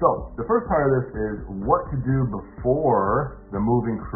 So the first part of this is what to do before the moving crew